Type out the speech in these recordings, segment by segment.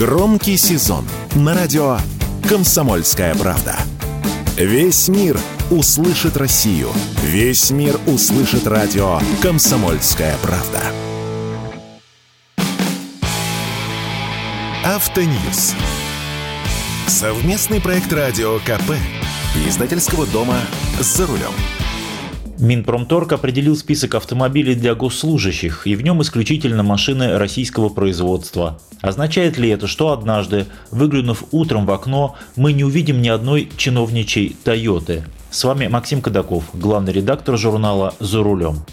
Громкий сезон на радио «Комсомольская правда». Весь мир услышит Россию. Весь мир услышит радио «Комсомольская правда». Автоньюз. Совместный проект радио КП. Издательского дома «За рулем». Минпромторг определил список автомобилей для госслужащих, и в нем исключительно машины российского производства. Означает ли это, что однажды, выглянув утром в окно, мы не увидим ни одной чиновничей «Тойоты»? С вами Максим Кадаков, главный редактор журнала «За рулем».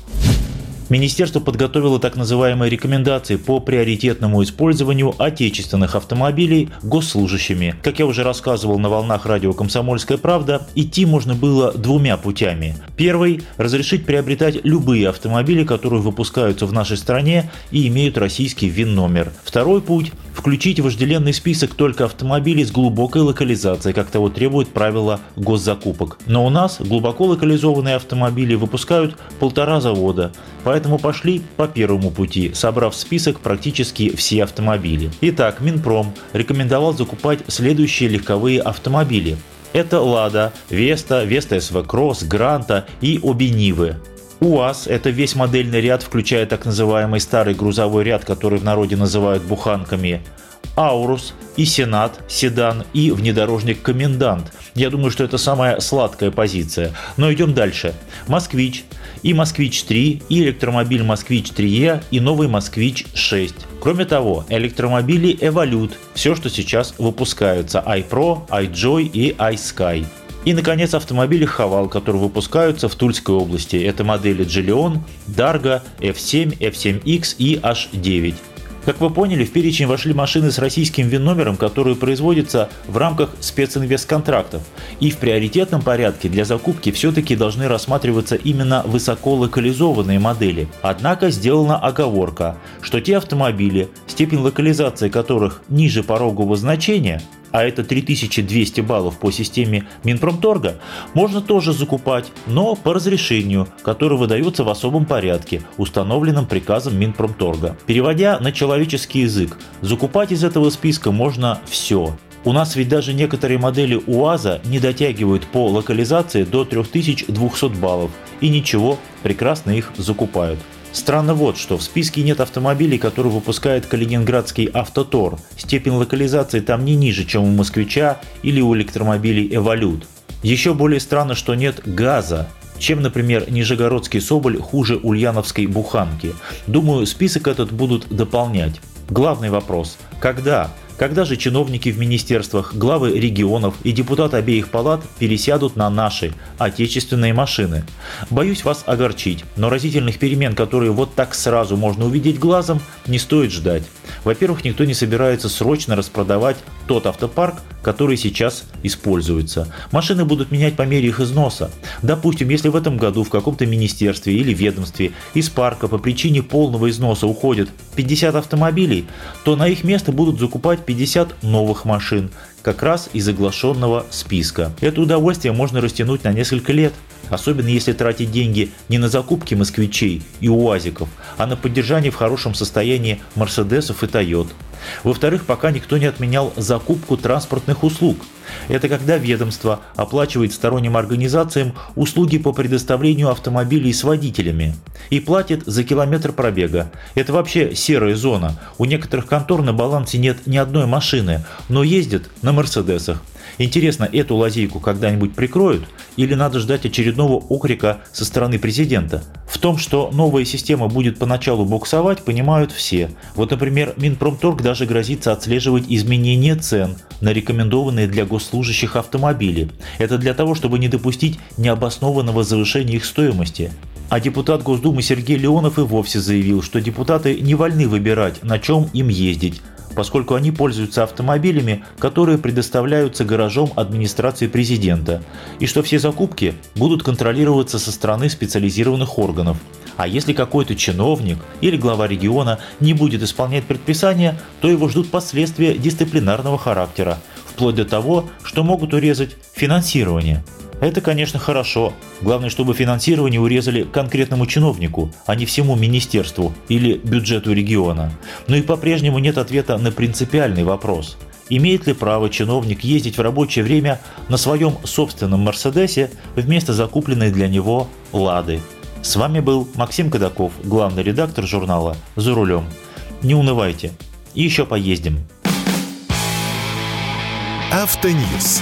Министерство подготовило так называемые рекомендации по приоритетному использованию отечественных автомобилей госслужащими. Как я уже рассказывал на волнах радио «Комсомольская правда», идти можно было двумя путями. Первый – разрешить приобретать любые автомобили, которые выпускаются в нашей стране и имеют российский ВИН-номер. Второй путь – включить в вожделенный список только автомобили с глубокой локализацией, как того требует правила госзакупок. Но у нас глубоко локализованные автомобили выпускают полтора завода, поэтому пошли по первому пути, собрав в список практически все автомобили. Итак, Минпром рекомендовал закупать следующие легковые автомобили. Это «Лада», «Веста», «Веста СВ Кросс», «Гранта» и обе «Нивы». УАЗ – это весь модельный ряд, включая так называемый старый грузовой ряд, который в народе называют буханками. Аурус и Сенат, седан и внедорожник Комендант. Я думаю, что это самая сладкая позиция. Но идем дальше. Москвич и Москвич 3, и электромобиль Москвич 3E, и новый Москвич 6. Кроме того, электромобили Evolute, все, что сейчас выпускаются, iPro, iJoy и iSky. И, наконец, автомобили Хавал, которые выпускаются в Тульской области. Это модели Джелион, Дарго, F7, F7X и H9. Как вы поняли, в перечень вошли машины с российским ВИН-номером, которые производятся в рамках специнвестконтрактов. И в приоритетном порядке для закупки все-таки должны рассматриваться именно высоколокализованные модели. Однако сделана оговорка, что те автомобили, степень локализации которых ниже порогового значения, а это 3200 баллов по системе Минпромторга, можно тоже закупать, но по разрешению, которое выдается в особом порядке, установленном приказом Минпромторга. Переводя на человеческий язык, закупать из этого списка можно все. У нас ведь даже некоторые модели УАЗа не дотягивают по локализации до 3200 баллов, и ничего, прекрасно их закупают. Странно вот, что в списке нет автомобилей, которые выпускает Калининградский автотор. Степень локализации там не ниже, чем у москвича или у электромобилей Эволют. Еще более странно, что нет газа, чем, например, Нижегородский Соболь хуже ульяновской буханки. Думаю, список этот будут дополнять. Главный вопрос – когда? Когда же чиновники в министерствах, главы регионов и депутаты обеих палат пересядут на наши, отечественные машины? Боюсь вас огорчить, но разительных перемен, которые вот так сразу можно увидеть глазом, не стоит ждать. Во-первых, никто не собирается срочно распродавать тот автопарк, который сейчас используется. Машины будут менять по мере их износа. Допустим, если в этом году в каком-то министерстве или ведомстве из парка по причине полного износа уходят 50 автомобилей, то на их место будут закупать 50 новых машин, как раз из оглашенного списка. Это удовольствие можно растянуть на несколько лет, особенно если тратить деньги не на закупки москвичей и уазиков, а на поддержание в хорошем состоянии Мерседесов и Тойот. Во-вторых, пока никто не отменял закупку транспортных услуг. Это когда ведомство оплачивает сторонним организациям услуги по предоставлению автомобилей с водителями и платит за километр пробега. Это вообще серая зона. У некоторых контор на балансе нет ни одной машины, но ездят на Мерседесах. Интересно, эту лазейку когда-нибудь прикроют или надо ждать очередного окрика со стороны президента? В том, что новая система будет поначалу буксовать, понимают все. Вот, например, Минпромторг даже грозится отслеживать изменения цен на рекомендованные для госслужащих автомобили. Это для того, чтобы не допустить необоснованного завышения их стоимости. А депутат Госдумы Сергей Леонов и вовсе заявил, что депутаты не вольны выбирать, на чем им ездить, поскольку они пользуются автомобилями, которые предоставляются гаражом администрации президента, и что все закупки будут контролироваться со стороны специализированных органов. А если какой-то чиновник или глава региона не будет исполнять предписания, то его ждут последствия дисциплинарного характера, вплоть до того, что могут урезать финансирование. Это, конечно, хорошо. Главное, чтобы финансирование урезали конкретному чиновнику, а не всему министерству или бюджету региона. Но и по-прежнему нет ответа на принципиальный вопрос. Имеет ли право чиновник ездить в рабочее время на своем собственном «Мерседесе» вместо закупленной для него «Лады»? С вами был Максим Кадаков, главный редактор журнала «За рулем». Не унывайте. Еще поездим. Автоньюз.